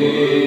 Amen.